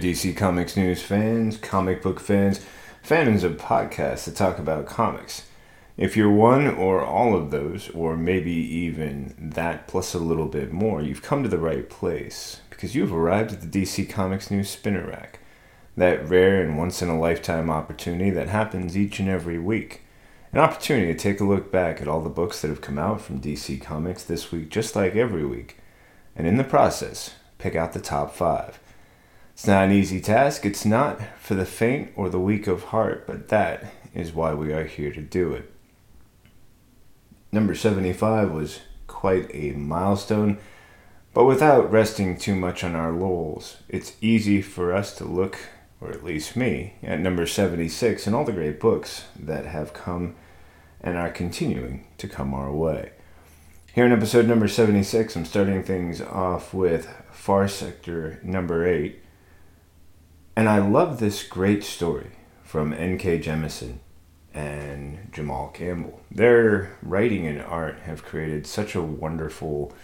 DC Comics News fans, comic book fans, fans of podcasts that talk about comics. If you're one or all of those, or maybe even that plus a little bit more, you've come to the right place because you've arrived at the DC Comics News Spinner Rack. That rare and once in a lifetime opportunity that happens each and every week. An opportunity to take a look back at all the books that have come out from DC Comics this week, just like every week, and in the process, pick out the top five. It's not an easy task. It's not for the faint or the weak of heart, but that is why we are here to do it. Number 75 was quite a milestone, but without resting too much on our laurels, it's easy for us to look, or at least me, at number 76 and all the great books that have come and are continuing to come our way. Here in episode number 76, I'm starting things off with Far Sector number 8 and I love this great story from N.K. Jemisin and Jamal Campbell. Their writing and art have created such a wonderful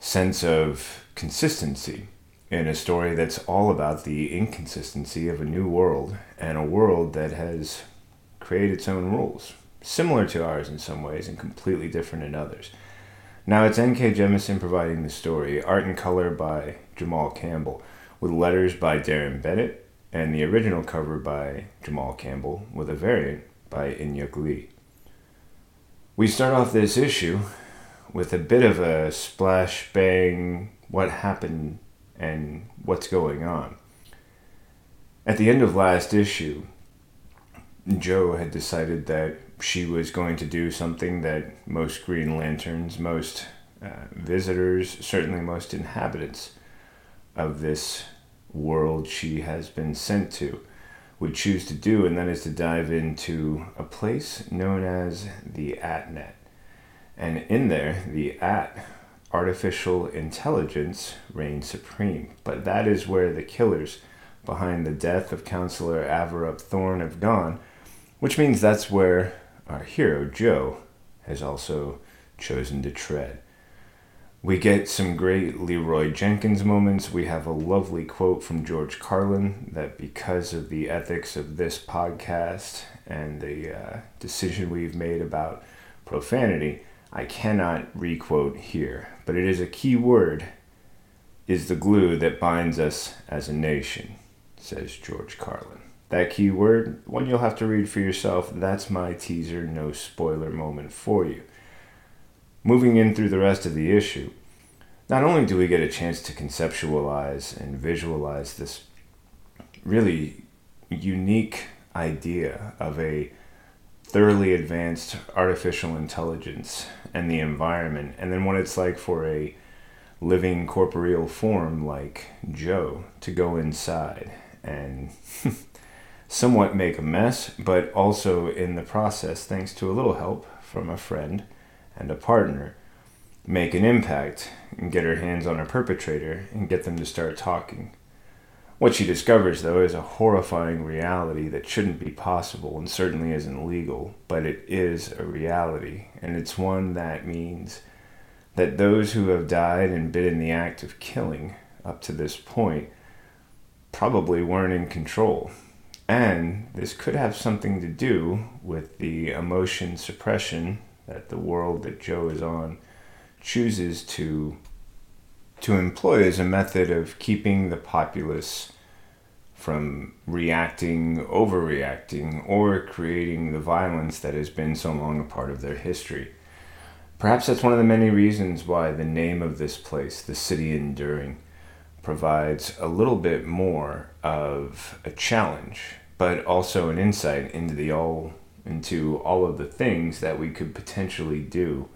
sense of consistency in a story that's all about the inconsistency of a new world and a world that has created its own rules, similar to ours in some ways and completely different in others. Now it's N.K. Jemisin providing the story, art and color by Jamal Campbell with letters by Deron Bennett and the original cover by Jamal Campbell with a variant by Inhyuk Lee. We start off this issue with a bit of a splash bang what happened and what's going on. At the end of last issue, Jo had decided that she was going to do something that most Green Lanterns, most uh, visitors, certainly most inhabitants of this world she has been sent to would choose to do, and that is to dive into a place known as the AtNet. And in there, the At, artificial intelligence, reigns supreme. But that is where the killers behind the death of Counselor Averup Thorne have gone, which means that's where our hero, Jo, has also chosen to tread. We get some great Leeroy Jenkins moments. We have a lovely quote from George Carlin that because of the ethics of this podcast and the uh, decision we've made about profanity, I cannot requote here. But it is a key word is the glue that binds us as a nation, says George Carlin. That key word, one you'll have to read for yourself. That's my teaser, no spoiler moment for you. Moving in through the rest of the issue, not only do we get a chance to conceptualize and visualize this really unique idea of a thoroughly advanced artificial intelligence and the environment, and then what it's like for a living corporeal form like Jo to go inside and somewhat make a mess, but also in the process, thanks to a little help from a friend and a partner, make an impact and get her hands on a perpetrator and get them to start talking. What she discovers, though, is a horrifying reality that shouldn't be possible and certainly isn't legal, but it is a reality, and it's one that means that those who have died and been in the act of killing up to this point probably weren't in control. And this could have something to do with the emotion suppression that the world that Jo is on chooses to to employ as a method of keeping the populace from reacting, overreacting, or creating the violence that has been so long a part of their history. Perhaps that's one of the many reasons why the name of this place, the City Enduring, provides a little bit more of a challenge, but also an insight into the all into all of the things that we could potentially do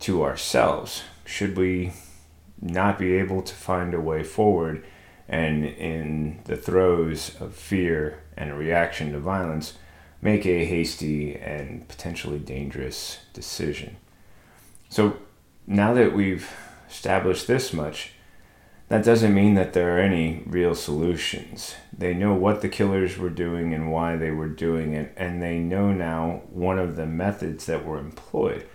to ourselves should we not be able to find a way forward and in the throes of fear and a reaction to violence make a hasty and potentially dangerous decision. So now that we've established this much, that doesn't mean that there are any real solutions. They know what the killers were doing and why they were doing it, and they know now one of the methods that were employed.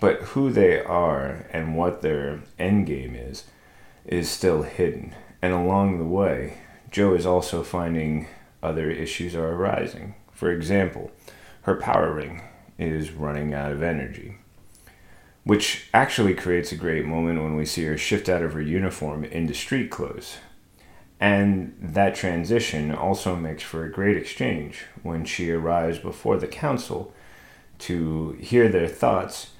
But who they are and what their end game is is still hidden. And along the way, Jo is also finding other issues are arising. For example, her power ring is running out of energy, which actually creates a great moment when we see her shift out of her uniform into street clothes. And that transition also makes for a great exchange when she arrives before the council to hear their thoughts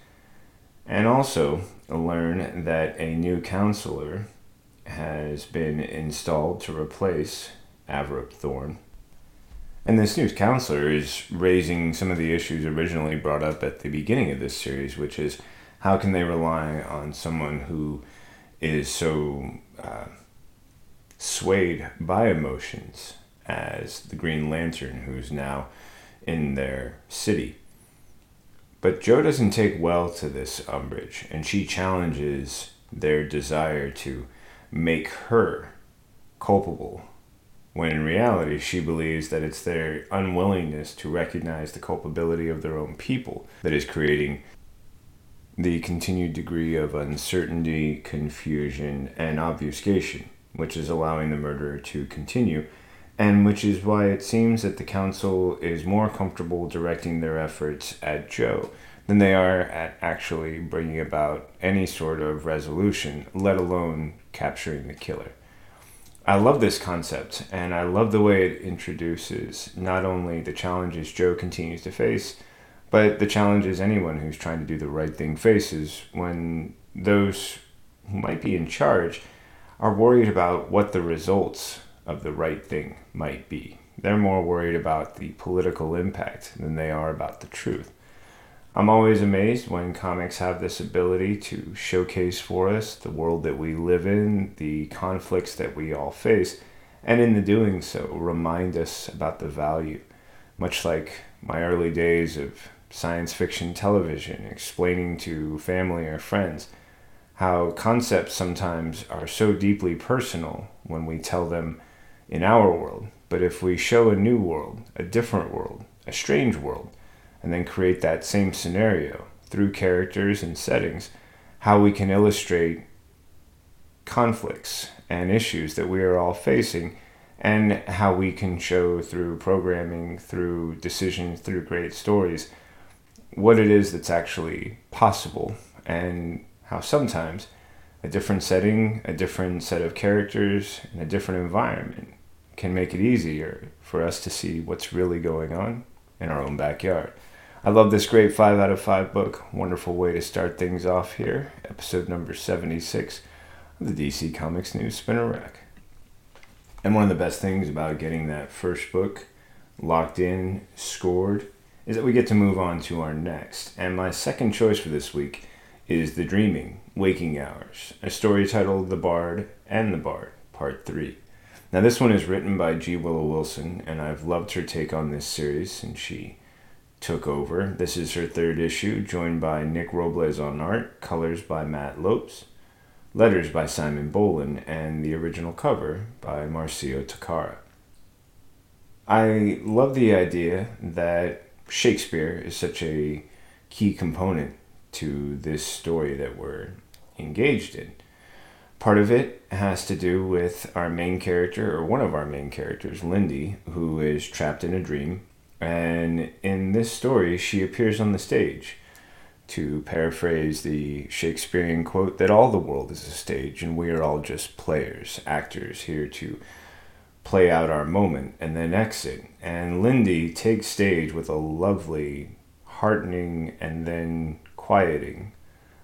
and also learn that a new counselor has been installed to replace Averill Thorn. And this new counselor is raising some of the issues originally brought up at the beginning of this series, which is how can they rely on someone who is so uh, swayed by emotions as the Green Lantern, who's now in their city. But Jo doesn't take well to this umbrage, and she challenges their desire to make her culpable, when in reality she believes that it's their unwillingness to recognize the culpability of their own people that is creating the continued degree of uncertainty, confusion, and obfuscation, which is allowing the murderer to continue and which is why it seems that the council is more comfortable directing their efforts at Jo than they are at actually bringing about any sort of resolution, let alone capturing the killer. I love this concept, and I love the way it introduces not only the challenges Jo continues to face, but the challenge is anyone who's trying to do the right thing faces when those who might be in charge are worried about what the results of the right thing might be. They're more worried about the political impact than they are about the truth. I'm always amazed when comics have this ability to showcase for us the world that we live in, the conflicts that we all face, and in the doing so, remind us about the value. Much like my early days of science fiction television, explaining to family or friends how concepts sometimes are so deeply personal when we tell them in our world. But if we show a new world, a different world, a strange world, and then create that same scenario through characters and settings, how we can illustrate conflicts and issues that we are all facing, and how we can show through programming, through decisions, through great stories, what it is that's actually possible, and how sometimes a different setting, a different set of characters, and a different environment can make it easier for us to see what's really going on in our own backyard. I love this great 5 out of 5 book. Wonderful way to start things off here. Episode number 76 of the DC Comics News Spinner Rack. And one of the best things about getting that first book locked in, scored, is that we get to move on to our next. And my second choice for this week is The Dreaming Waking Hours, a story titled The Bard and the Bard, Part 3. Now, this one is written by G. Willow Wilson, and I've loved her take on this series since she took over. This is her third issue, joined by Nick Robles on art, colors by Mat Lopes, letters by Simon Bowland, and the original cover by Marcio Takara. I love the idea that Shakespeare is such a key component to this story that we're engaged in. Part of it has to do with our main character, or one of our main characters, Lindy, who is trapped in a dream. And in this story, she appears on the stage. To paraphrase the Shakespearean quote, that all the world is a stage and we are all just players, actors here to play out our moment and then exit. And Lindy takes stage with a lovely, heartening, and then quieting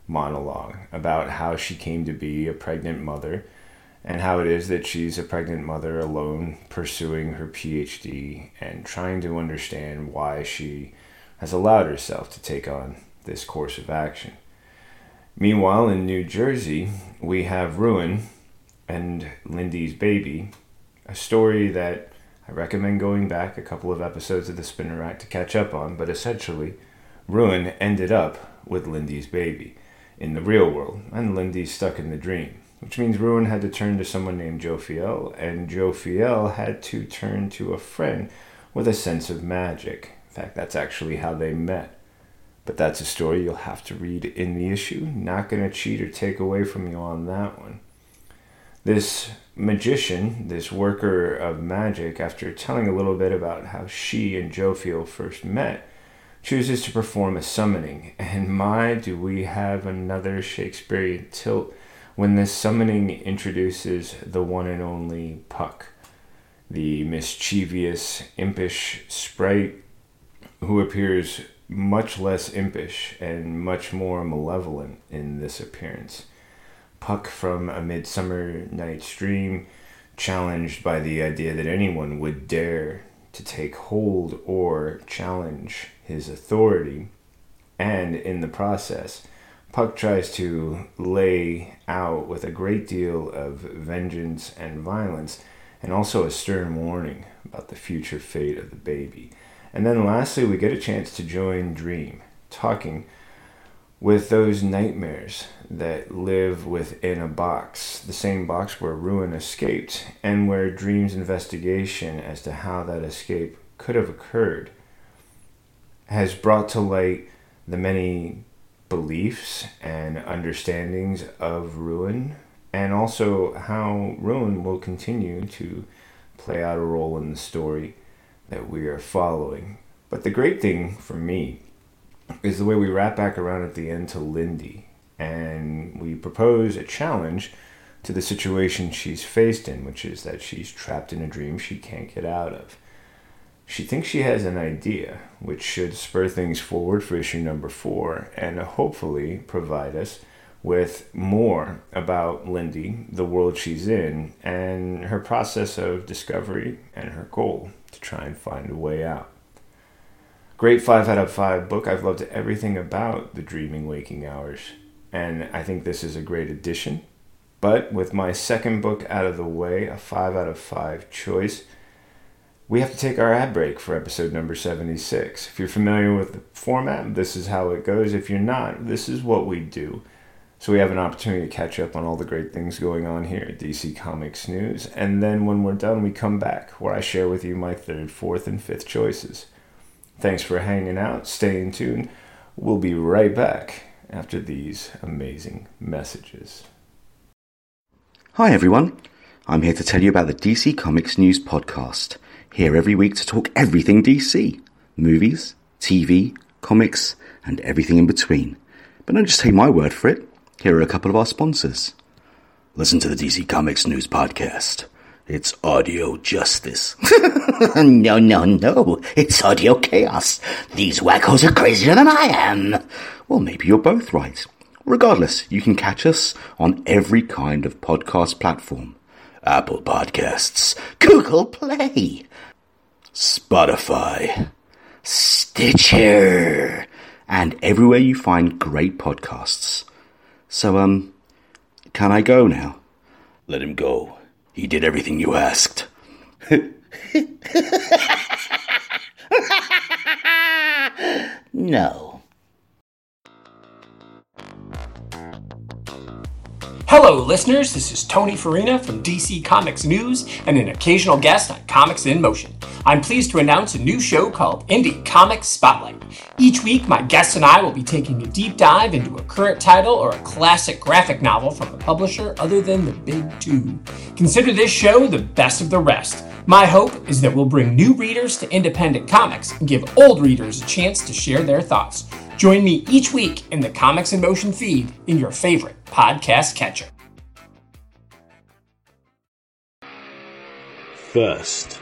monologue about how she came to be a pregnant mother and how it is that she's a pregnant mother alone pursuing her PhD and trying to understand why she has allowed herself to take on this course of action. Meanwhile, in New Jersey, we have Ruin and Lindy's baby, a story that I recommend going back a couple of episodes of the Spinner Rack to catch up on, but essentially, Ruin ended up with Lindy's baby in the real world, and Lindy's stuck in the dream, which means Ruin had to turn to someone named Jophiel, and Jophiel had to turn to a friend with a sense of magic. In fact, that's actually how they met. But that's a story you'll have to read in the issue. Not going to cheat or take away from you on that one. This magician, this worker of magic, after telling a little bit about how she and Jophiel first met, chooses to perform a summoning. And my, do we have another Shakespearean tilt when this summoning introduces the one and only Puck, the mischievous, impish sprite who appears much less impish and much more malevolent in this appearance. Puck from A Midsummer Night's Dream, challenged by the idea that anyone would dare to take hold or challenge his authority, and in the process, Puck tries to lay out with a great deal of vengeance and violence, and also a stern warning about the future fate of the baby. And then lastly, we get a chance to join Dream, talking with those nightmares that live within a box, the same box where Ruin escaped, and where Dream's investigation as to how that escape could have occurred has brought to light the many beliefs and understandings of Ruin, and also how Ruin will continue to play out a role in the story that we are following. But the great thing for me is the way we wrap back around at the end to Lindy and we propose a challenge to the situation she's faced in, which is that she's trapped in a dream she can't get out of. She thinks she has an idea, which should spur things forward for issue number four and uh, hopefully provide us with more about Lindy, the world she's in, and her process of discovery and her goal to try and find a way out. Great 5 out of 5 book. I've loved everything about the dreaming waking hours, and I think this is a great addition. But with my second book out of the way, a 5 out of 5 choice, we have to take our ad break for episode number 76. If you're familiar with the format, this is how it goes. If you're not, this is what we do. So we have an opportunity to catch up on all the great things going on here at DC Comics News. And then when we're done, we come back where I share with you my third, fourth, and fifth choices. Thanks for hanging out. Stay in tune. We'll be right back after these amazing messages. Hi, everyone. I'm here to tell you about the DC Comics News Podcast. Here every week to talk everything DC movies, TV, comics, and everything in between. But don't just take my word for it. Here are a couple of our sponsors. Listen to the DC Comics News Podcast. It's audio justice. no, no, no. It's audio chaos. These wackos are crazier than I am. Well, maybe you're both right. Regardless, you can catch us on every kind of podcast platform. Apple Podcasts, Google Play, Spotify, Stitcher, and everywhere you find great podcasts. So, um, can I go now? Let him go. He did everything you asked. no. Hello, listeners. This is Tony Farina from DC Comics News and an occasional guest on Comics in Motion. I'm pleased to announce a new show called Indie Comics Spotlight. Each week, my guests and I will be taking a deep dive into a current title or a classic graphic novel from a publisher other than the big two. Consider this show the best of the rest. My hope is that we'll bring new readers to independent comics and give old readers a chance to share their thoughts. Join me each week in the Comics in Motion feed in your favorite podcast catcher. First,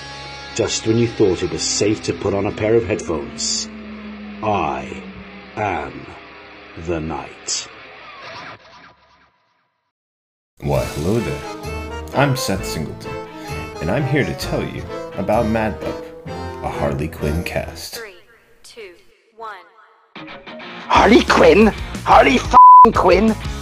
Just when you thought it was safe to put on a pair of headphones, I am the night. Why, hello there. I'm Seth Singleton, and I'm here to tell you about Mad Pup, a Harley Quinn cast. Three, two, one. Harley Quinn? Harley f***ing Quinn?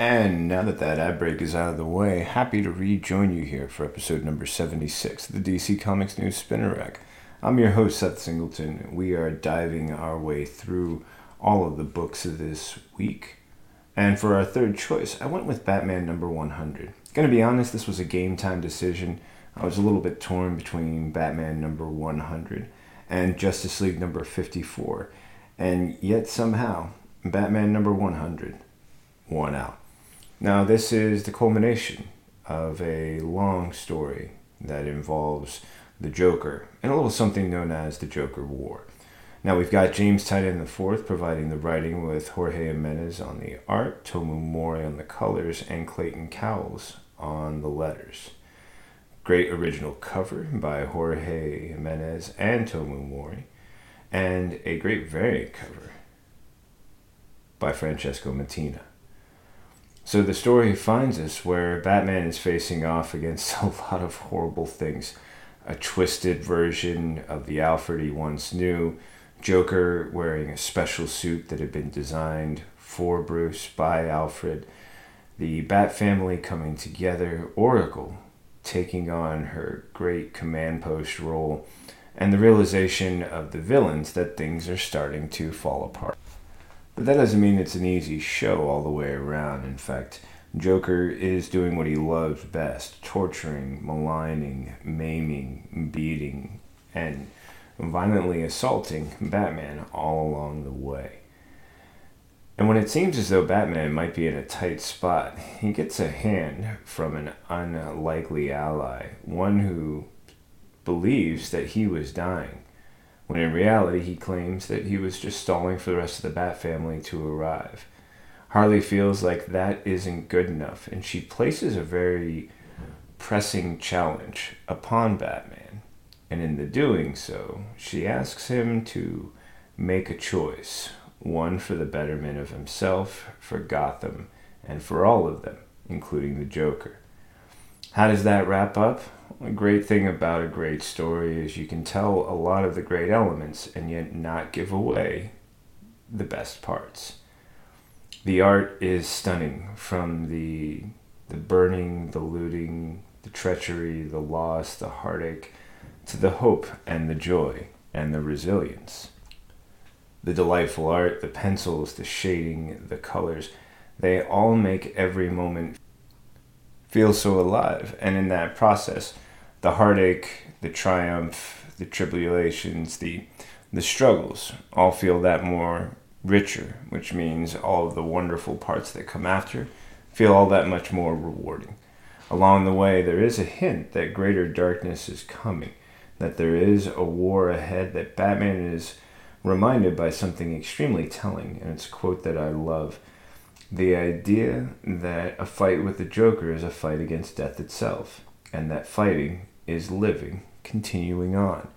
And now that that ad break is out of the way, happy to rejoin you here for episode number 76 of the DC Comics News Spinner Rack. I'm your host, Seth Singleton. We are diving our way through all of the books of this week. And for our third choice, I went with Batman number 100. Gonna be honest, this was a game time decision. I was a little bit torn between Batman number 100 and Justice League number 54. And yet somehow, Batman number 100 won out. Now, this is the culmination of a long story that involves the Joker and a little something known as the Joker War. Now, we've got James Tynion IV providing the writing with Jorge Jimenez on the art, Tomeu Morey on the colors, and Clayton Cowles on the letters. Great original cover by Jorge Jimenez and Tomeu Morey, and a great variant cover by Francesco Mattina. So the story finds us where Batman is facing off against a lot of horrible things. A twisted version of the Alfred he once knew, Joker wearing a special suit that had been designed for Bruce by Alfred, the Bat family coming together, Oracle taking on her great command post role, and the realization of the villains that things are starting to fall apart. But that doesn't mean it's an easy show all the way around. In fact, Joker is doing what he loves best torturing, maligning, maiming, beating, and violently assaulting Batman all along the way. And when it seems as though Batman might be in a tight spot, he gets a hand from an unlikely ally, one who believes that he was dying when in reality he claims that he was just stalling for the rest of the Bat family to arrive. Harley feels like that isn't good enough, and she places a very pressing challenge upon Batman. And in the doing so, she asks him to make a choice one for the betterment of himself, for Gotham, and for all of them, including the Joker. How does that wrap up? A great thing about a great story is you can tell a lot of the great elements and yet not give away the best parts. The art is stunning from the the burning, the looting, the treachery, the loss, the heartache, to the hope and the joy and the resilience. The delightful art, the pencils, the shading, the colors, they all make every moment feel so alive. And in that process, the heartache, the triumph, the tribulations, the the struggles all feel that more richer, which means all of the wonderful parts that come after feel all that much more rewarding. Along the way, there is a hint that greater darkness is coming, that there is a war ahead, that Batman is reminded by something extremely telling, and it's a quote that I love. The idea that a fight with the Joker is a fight against death itself, and that fighting is living, continuing on.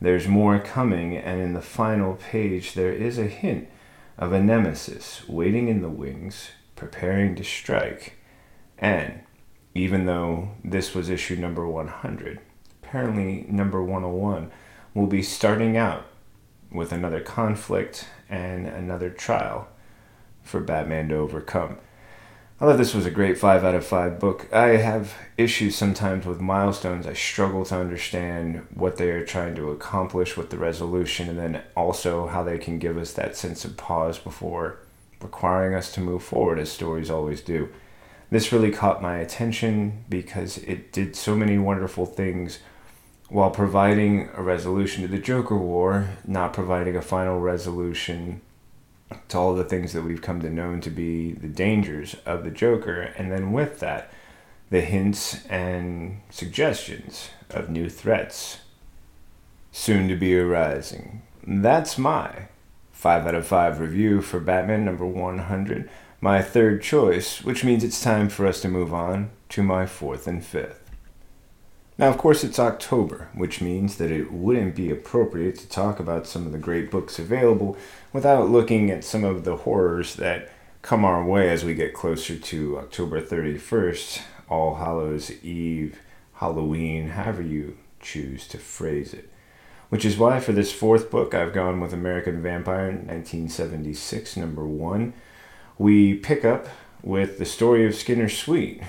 There's more coming, and in the final page, there is a hint of a nemesis waiting in the wings, preparing to strike. And even though this was issue number 100, apparently number 101 will be starting out with another conflict and another trial for Batman to overcome. I thought this was a great 5 out of 5 book. I have issues sometimes with milestones. I struggle to understand what they are trying to accomplish with the resolution, and then also how they can give us that sense of pause before requiring us to move forward, as stories always do. This really caught my attention because it did so many wonderful things while providing a resolution to the Joker War, not providing a final resolution to all the things that we've come to know to be the dangers of the Joker, and then with that, the hints and suggestions of new threats soon to be arising. That's my 5 out of 5 review for Batman number 100, my third choice, which means it's time for us to move on to my fourth and fifth. Now, of course, it's October, which means that it wouldn't be appropriate to talk about some of the great books available without looking at some of the horrors that come our way as we get closer to October 31st, All Hallows Eve, Halloween, however you choose to phrase it. Which is why for this fourth book, I've gone with American Vampire 1976, number one. We pick up with the story of Skinner Sweet,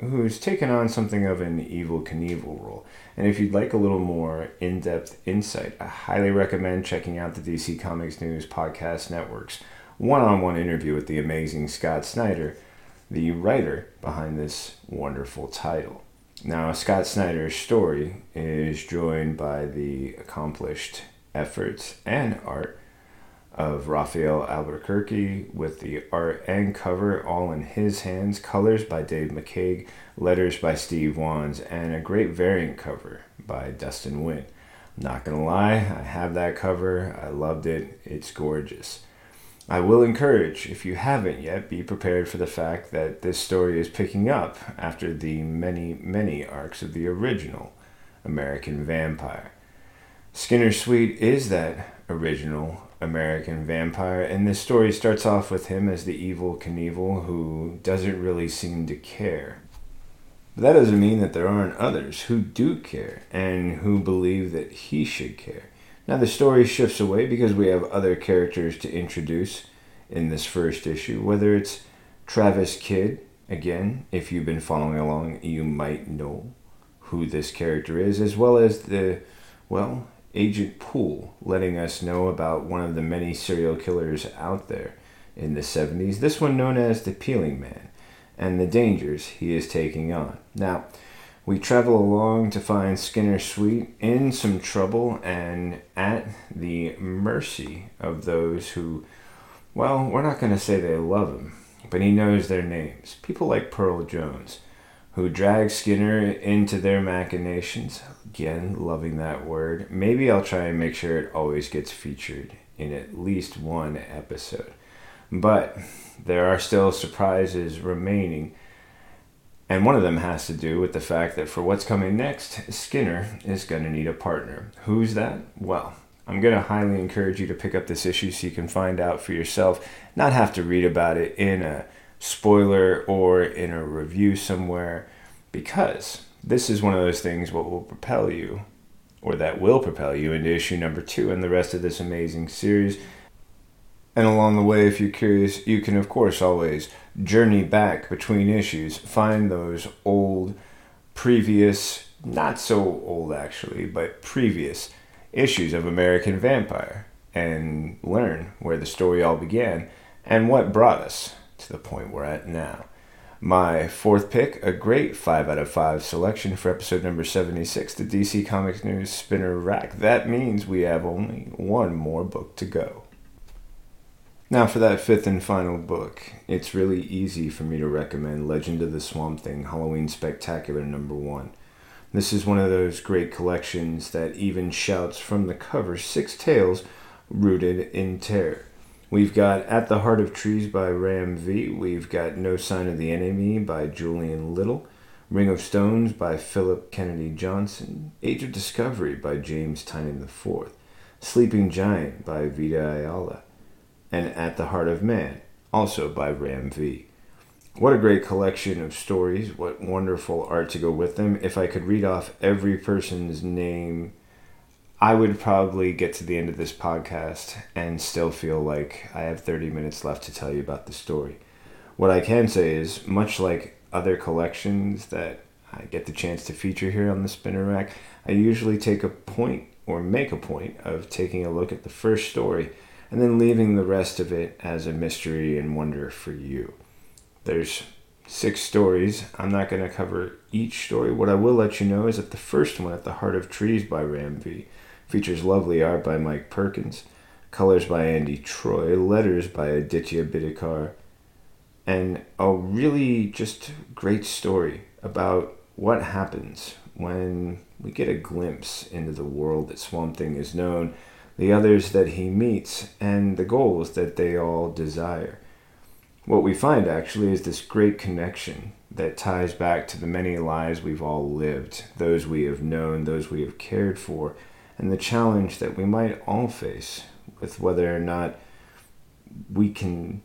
who's taken on something of an Evel Knievel role. And if you'd like a little more in depth insight, I highly recommend checking out the DC Comics News Podcast Network's one on one interview with the amazing Scott Snyder, the writer behind this wonderful title. Now, Scott Snyder's story is joined by the accomplished efforts and art of Rafael Albuquerque with the art and cover all in his hands, colors by Dave McCaig, letters by Steve Wands, and a great variant cover by Dustin. I'm not gonna lie, I have that cover. I loved it. It's gorgeous. I will encourage, if you haven't yet, be prepared for the fact that this story is picking up after the many, many arcs of the original American Vampire. Skinner Sweet is that original American vampire, and this story starts off with him as the Evel Knievel who doesn't really seem to care. But that doesn't mean that there aren't others who do care and who believe that he should care. Now, the story shifts away because we have other characters to introduce in this first issue, whether it's Travis Kidd, again, if you've been following along, you might know who this character is, as well as the, well, Agent Poole letting us know about one of the many serial killers out there in the 70s, this one known as the Peeling Man, and the dangers he is taking on. Now, we travel along to find Skinner Sweet in some trouble and at the mercy of those who, well, we're not going to say they love him, but he knows their names. People like Pearl Jones, who drag Skinner into their machinations. Again, loving that word. Maybe I'll try and make sure it always gets featured in at least one episode. But there are still surprises remaining and one of them has to do with the fact that for what's coming next, Skinner is going to need a partner. Who's that? Well, I'm going to highly encourage you to pick up this issue so you can find out for yourself, not have to read about it in a spoiler or in a review somewhere, because this is one of those things what will propel you, or that will propel you into issue number two and the rest of this amazing series. And along the way, if you're curious, you can, of course, always journey back between issues, find those old, previous, not so old actually, but previous issues of American Vampire and learn where the story all began and what brought us to the point we're at now. My fourth pick, a great 5 out of 5 selection for episode number 76, the DC Comics News Spinner Rack. That means we have only one more book to go. Now, for that fifth and final book, it's really easy for me to recommend Legend of the Swamp Thing Halloween Spectacular number one. This is one of those great collections that even shouts from the cover six tales rooted in terror. We've got At the Heart of Trees by Ram V. We've got No Sign of the Enemy by Julian Little. Ring of Stones by Phillip Kennedy Johnson. Age of Discovery by James Tynion IV. Sleeping Giant by Vita Ayala and At the Heart of Man, also by Ram V. What a great collection of stories. What wonderful art to go with them. If I could read off every person's name, I would probably get to the end of this podcast and still feel like I have 30 minutes left to tell you about the story. What I can say is, much like other collections that I get the chance to feature here on the Spinner Rack, I usually take a point or make a point of taking a look at the first story and then leaving the rest of it as a mystery and wonder for you. There's six stories. I'm not going to cover each story. What I will let you know is that the first one, At the Heart of Trees by Ram V, features lovely art by Mike Perkins, colors by Andy Troy, letters by Aditya Bidikar, and a really just great story about what happens when we get a glimpse into the world that Swamp Thing is known, the others that he meets, and the goals that they all desire. What we find actually is this great connection that ties back to the many lives we've all lived, those we have known, those we have cared for, and the challenge that we might all face with whether or not we can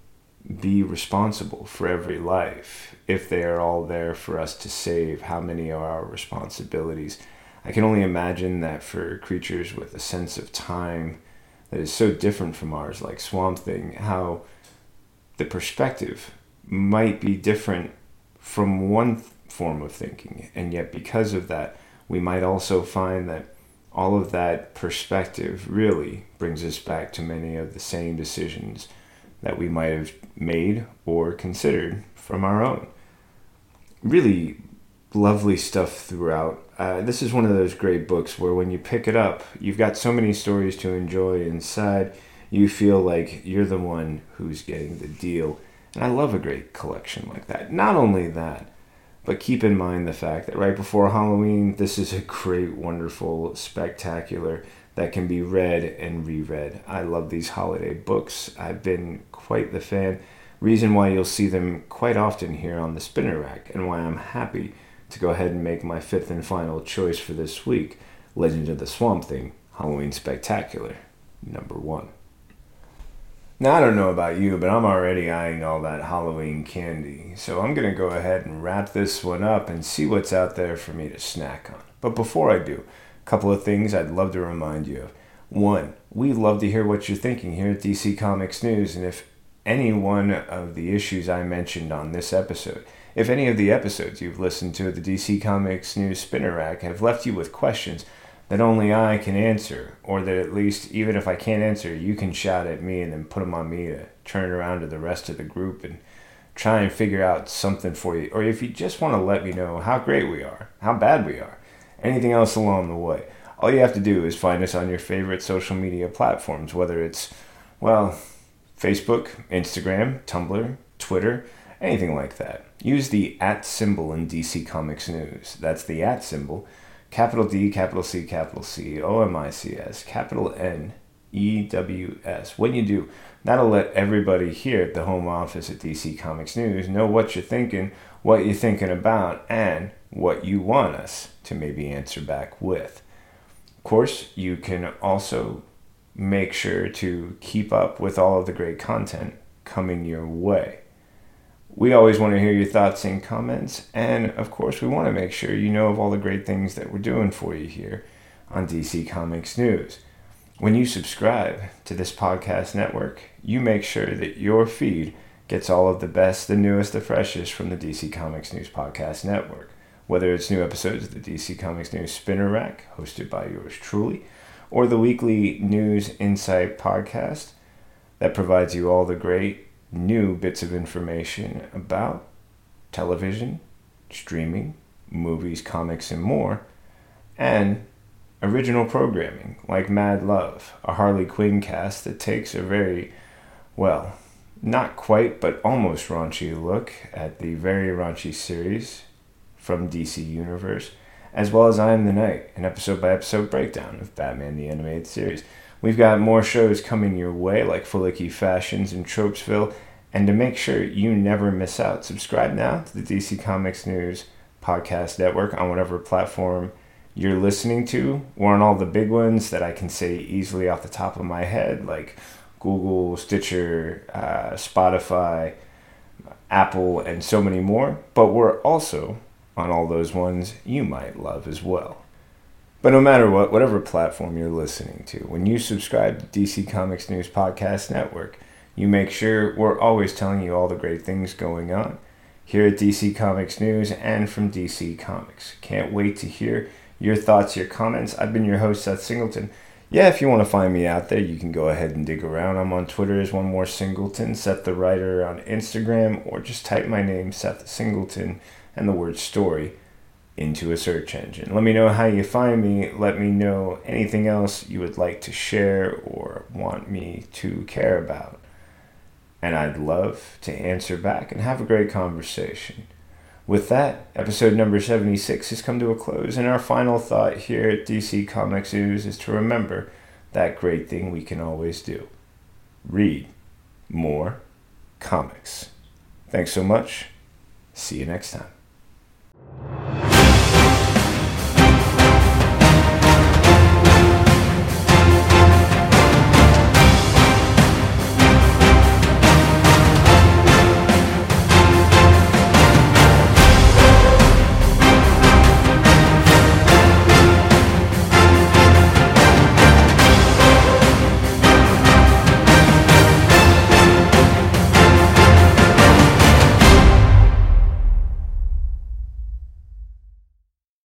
be responsible for every life if they are all there for us to save how many are our responsibilities? I can only imagine that for creatures with a sense of time that is so different from ours like swamp thing how the perspective might be different from one form of thinking. And yet because of that we might also find that all of that perspective really brings us back to many of the same decisions that we might have made or considered from our own. Really lovely stuff throughout. Uh, this is one of those great books where when you pick it up, you've got so many stories to enjoy inside. You feel like you're the one who's getting the deal. And I love a great collection like that. Not only that, but keep in mind the fact that right before Halloween, this is a great, wonderful, spectacular that can be read and reread. I love these holiday books. I've been quite the fan. Reason why you'll see them quite often here on the spinner rack, and why I'm happy to go ahead and make my fifth and final choice for this week Legend of the Swamp Thing Halloween Spectacular, number one. Now, I don't know about you, but I'm already eyeing all that Halloween candy, so I'm going to go ahead and wrap this one up and see what's out there for me to snack on. But before I do, a couple of things I'd love to remind you of. One, we love to hear what you're thinking here at DC Comics News, and if any one of the issues I mentioned on this episode, if any of the episodes you've listened to at the DC Comics News Spinner Rack have left you with questions that only I can answer, or that at least, even if I can't answer, you can shout at me and then put them on me to turn around to the rest of the group and try and figure out something for you. Or if you just want to let me know how great we are, how bad we are, anything else along the way, all you have to do is find us on your favorite social media platforms, whether it's, well, Facebook, Instagram, Tumblr, Twitter, anything like that. Use the at symbol in DC Comics News. That's the at symbol capital D, capital C, capital C, O M I C S, capital N, E W S. When you do, that'll let everybody here at the home office at DC Comics News know what you're thinking, what you're thinking about, and what you want us to maybe answer back with. Of course, you can also make sure to keep up with all of the great content coming your way. We always want to hear your thoughts and comments, and of course, we want to make sure you know of all the great things that we're doing for you here on DC Comics News. When you subscribe to this podcast network, you make sure that your feed gets all of the best, the newest, the freshest from the DC Comics News Podcast Network. Whether it's new episodes of the DC Comics News Spinner Rack, hosted by yours truly, or the weekly News Insight podcast that provides you all the great new bits of information about television, streaming, movies, comics, and more, and original programming like Mad Love, a Harley Quinn cast that takes a very, well, not quite, but almost raunchy look at the very raunchy series from DC Universe, as well as I Am the Night, an episode by episode breakdown of Batman the Animated Series. We've got more shows coming your way, like Flicky Fashions in Tropesville. And to make sure you never miss out, subscribe now to the DC Comics News Podcast Network on whatever platform you're listening to, or on all the big ones that I can say easily off the top of my head, like Google, Stitcher, uh, Spotify, Apple, and so many more. But we're also on all those ones you might love as well. But no matter what, whatever platform you're listening to, when you subscribe to DC Comics News Podcast Network, you make sure we're always telling you all the great things going on here at DC Comics News and from DC Comics. Can't wait to hear your thoughts, your comments. I've been your host, Seth Singleton. yeah, if you want to find me out there, you can go ahead and dig around. I'm on Twitter as One More Singleton, Seth the Writer on Instagram, or just type my name, Seth Singleton, and the word story into a search engine. Let me know how you find me. Let me know anything else you would like to share or want me to care about. And I'd love to answer back and have a great conversation. With that, episode number 76 has come to a close, and our final thought here at DC Comics News is to remember that great thing we can always do read more comics. Thanks so much. See you next time. フフフ。